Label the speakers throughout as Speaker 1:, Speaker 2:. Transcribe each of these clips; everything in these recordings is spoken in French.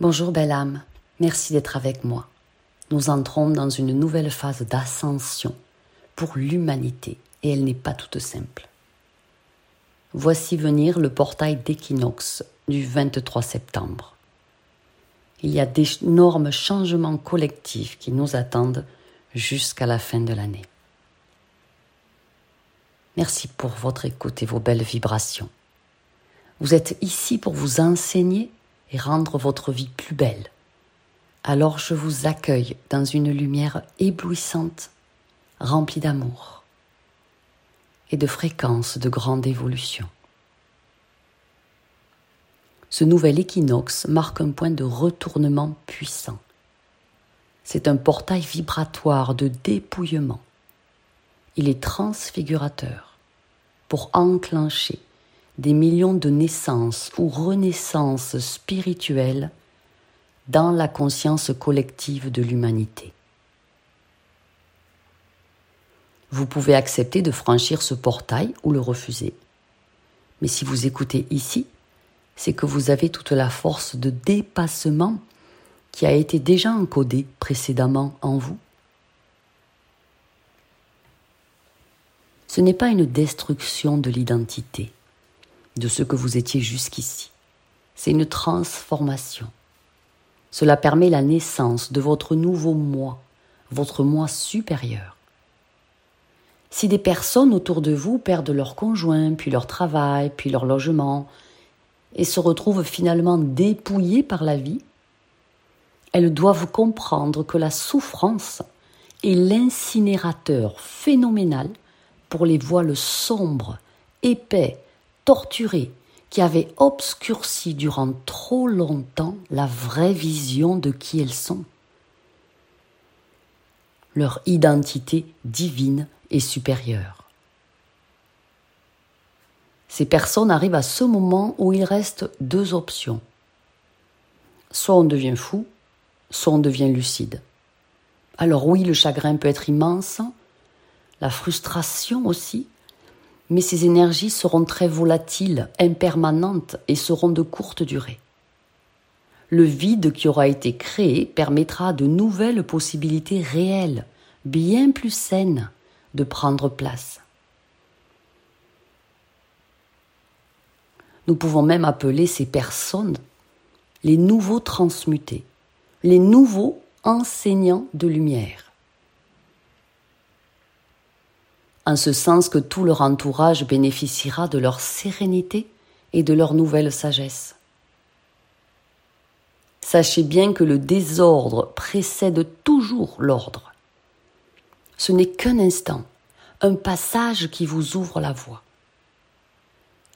Speaker 1: Bonjour belle âme, merci d'être avec moi. Nous entrons dans une nouvelle phase d'ascension pour l'humanité et elle n'est pas toute simple. Voici venir le portail d'équinoxe du 23 septembre. Il y a d'énormes changements collectifs qui nous attendent jusqu'à la fin de l'année. Merci pour votre écoute et vos belles vibrations. Vous êtes ici pour vous enseigner et rendre votre vie plus belle. Alors je vous accueille dans une lumière éblouissante, remplie d'amour et de fréquences de grande évolution. Ce nouvel équinoxe marque un point de retournement puissant. C'est un portail vibratoire de dépouillement. Il est transfigurateur pour enclencher des millions de naissances ou renaissances spirituelles dans la conscience collective de l'humanité. Vous pouvez accepter de franchir ce portail ou le refuser. Mais si vous écoutez ici, c'est que vous avez toute la force de dépassement qui a été déjà encodée précédemment en vous. Ce n'est pas une destruction de l'identité, de ce que vous étiez jusqu'ici. C'est une transformation. Cela permet la naissance de votre nouveau moi, votre moi supérieur. Si des personnes autour de vous perdent leur conjoint, puis leur travail, puis leur logement, et se retrouvent finalement dépouillées par la vie, elles doivent comprendre que la souffrance est l'incinérateur phénoménal pour les voiles sombres, épais, qui avaient obscurci durant trop longtemps la vraie vision de qui elles sont. Leur identité divine et supérieure. Ces personnes arrivent à ce moment où il reste deux options. Soit on devient fou, soit on devient lucide. Alors oui, le chagrin peut être immense, la frustration aussi, mais ces énergies seront très volatiles, impermanentes et seront de courte durée. Le vide qui aura été créé permettra de nouvelles possibilités réelles, bien plus saines, de prendre place. Nous pouvons même appeler ces personnes les nouveaux transmutés, les nouveaux enseignants de lumière. En ce sens que tout leur entourage bénéficiera de leur sérénité et de leur nouvelle sagesse. Sachez bien que le désordre précède toujours l'ordre. Ce n'est qu'un instant, un passage qui vous ouvre la voie.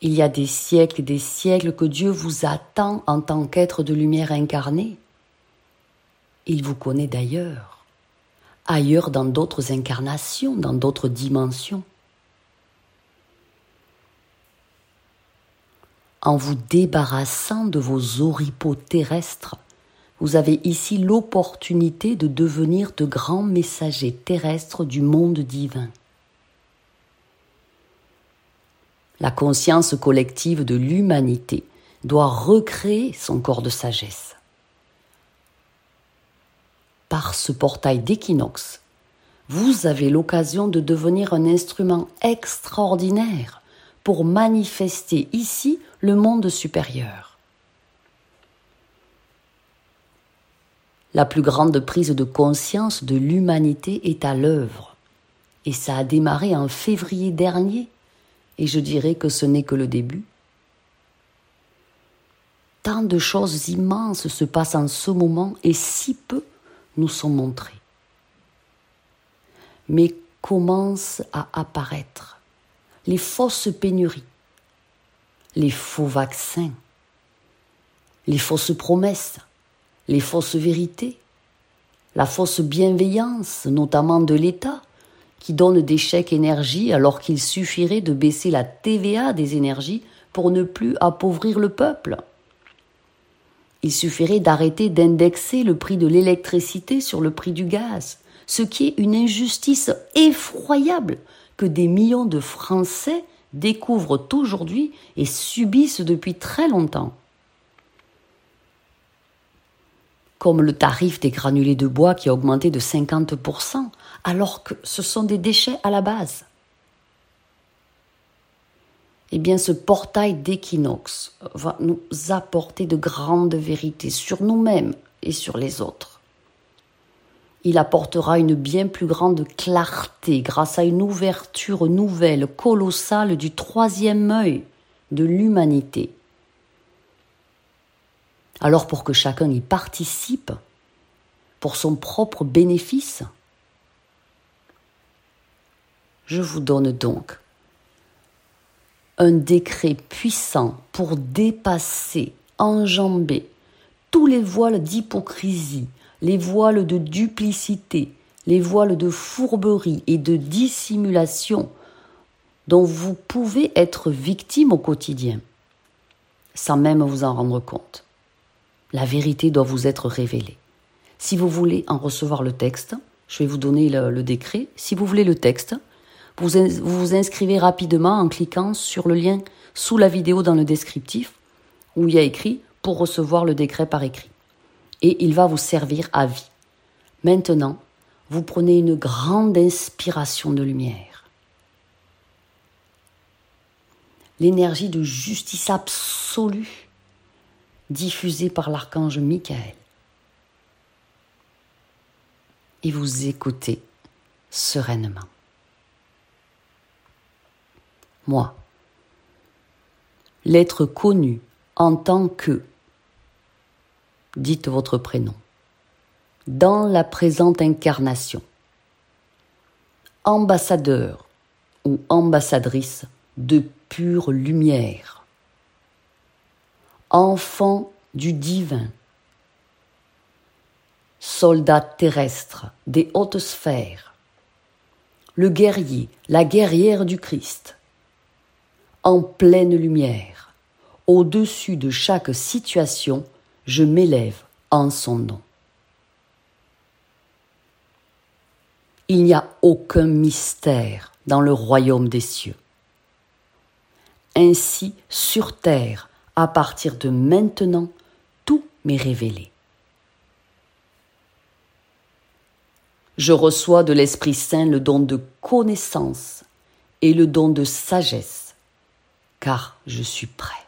Speaker 1: Il y a des siècles et des siècles que Dieu vous attend en tant qu'être de lumière incarné. Il vous connaît d'ailleurs, ailleurs dans d'autres incarnations, dans d'autres dimensions. En vous débarrassant de vos oripeaux terrestres, vous avez ici l'opportunité de devenir de grands messagers terrestres du monde divin. La conscience collective de l'humanité doit recréer son corps de sagesse. Par ce portail d'équinoxe, vous avez l'occasion de devenir un instrument extraordinaire pour manifester ici le monde supérieur. La plus grande prise de conscience de l'humanité est à l'œuvre, et ça a démarré en février dernier et je dirais que ce n'est que le début. Tant de choses immenses se passent en ce moment et si peu nous sont montrés. Mais commencent à apparaître les fausses pénuries, les faux vaccins, les fausses promesses, les fausses vérités, la fausse bienveillance, notamment de l'État, qui donne des chèques énergie alors qu'il suffirait de baisser la TVA des énergies pour ne plus appauvrir le peuple. Il suffirait d'arrêter d'indexer le prix de l'électricité sur le prix du gaz, ce qui est une injustice effroyable que des millions de Français découvrent aujourd'hui et subissent depuis très longtemps. comme le tarif des granulés de bois qui a augmenté de 50%, alors que ce sont des déchets à la base. Eh bien, ce portail d'équinoxe va nous apporter de grandes vérités sur nous-mêmes et sur les autres. Il apportera une bien plus grande clarté grâce à une ouverture nouvelle, colossale du troisième œil de l'humanité alors pour que chacun y participe, pour son propre bénéfice, je vous donne donc un décret puissant pour dépasser, enjamber tous les voiles d'hypocrisie, les voiles de duplicité, les voiles de fourberie et de dissimulation dont vous pouvez être victime au quotidien, sans même vous en rendre compte la vérité doit vous être révélée. Si vous voulez en recevoir le texte, je vais vous donner le, décret. Si vous voulez le texte, vous, vous inscrivez rapidement en cliquant sur le lien sous la vidéo dans le descriptif où il y a écrit pour recevoir le décret par écrit. Et il va vous servir à vie. Maintenant, vous prenez une grande inspiration de lumière. L'énergie de justice absolue diffusé par l'archange Michael. Et vous écoutez sereinement. Moi, l'être connu en tant que, dites votre prénom, dans la présente incarnation, ambassadeur ou ambassadrice de pure lumière, enfant du divin, soldat terrestre des hautes sphères, le guerrier, la guerrière du Christ, en pleine lumière, au-dessus de chaque situation, je m'élève en son nom. Il n'y a aucun mystère dans le royaume des cieux. Ainsi, sur terre, à partir de maintenant, tout m'est révélé. Je reçois de l'Esprit Saint le don de connaissance et le don de sagesse, car je suis prêt.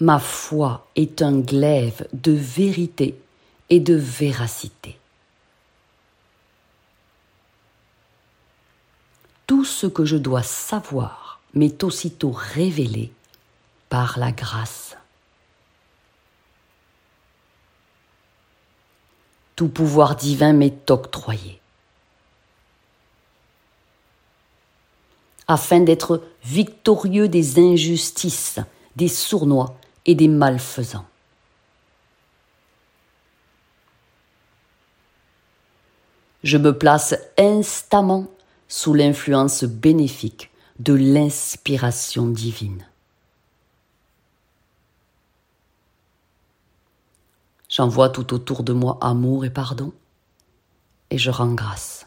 Speaker 1: Ma foi est un glaive de vérité et de véracité. tout ce que je dois savoir m'est aussitôt révélé par la grâce. Tout pouvoir divin m'est octroyé. Afin d'être victorieux des injustices, des sournois et des malfaisants. Je me place instamment sous l'influence bénéfique de l'inspiration divine. J'envoie tout autour de moi amour et pardon, et je rends grâce.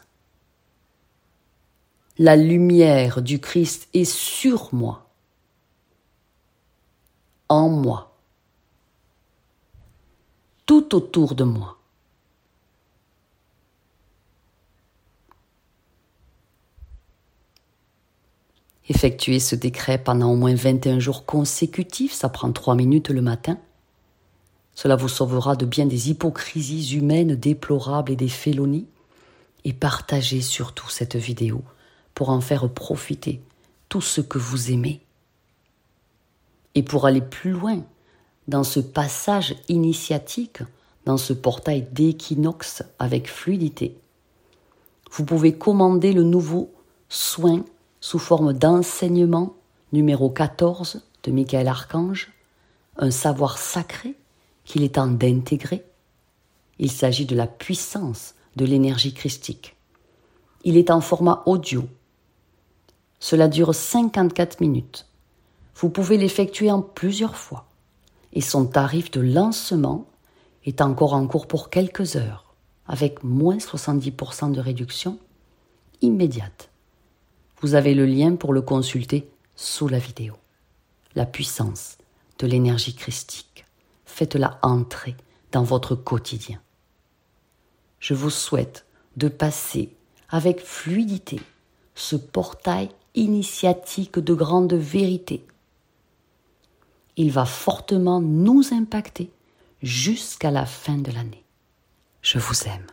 Speaker 1: La lumière du Christ est sur moi, en moi, tout autour de moi. effectuer ce décret pendant au moins 21 jours consécutifs, ça prend 3 minutes le matin. Cela vous sauvera de bien des hypocrisies humaines déplorables et des félonies. Et partagez surtout cette vidéo pour en faire profiter tout ce que vous aimez. Et pour aller plus loin dans ce passage initiatique, dans ce portail d'équinoxe avec fluidité, vous pouvez commander le nouveau soin sous forme d'enseignement numéro 14 de Michael Archange, un savoir sacré qu'il est temps d'intégrer. Il s'agit de la puissance de l'énergie christique. Il est en format audio. Cela dure 54 minutes. Vous pouvez l'effectuer en plusieurs fois. Et son tarif de lancement est encore en cours pour quelques heures, avec moins 70% de réduction immédiate. Vous avez le lien pour le consulter sous la vidéo. La puissance de l'énergie christique. Faites-la entrer dans votre quotidien. Je vous souhaite de passer avec fluidité ce portail initiatique de grande vérité. Il va fortement nous impacter jusqu'à la fin de l'année. Je vous aime.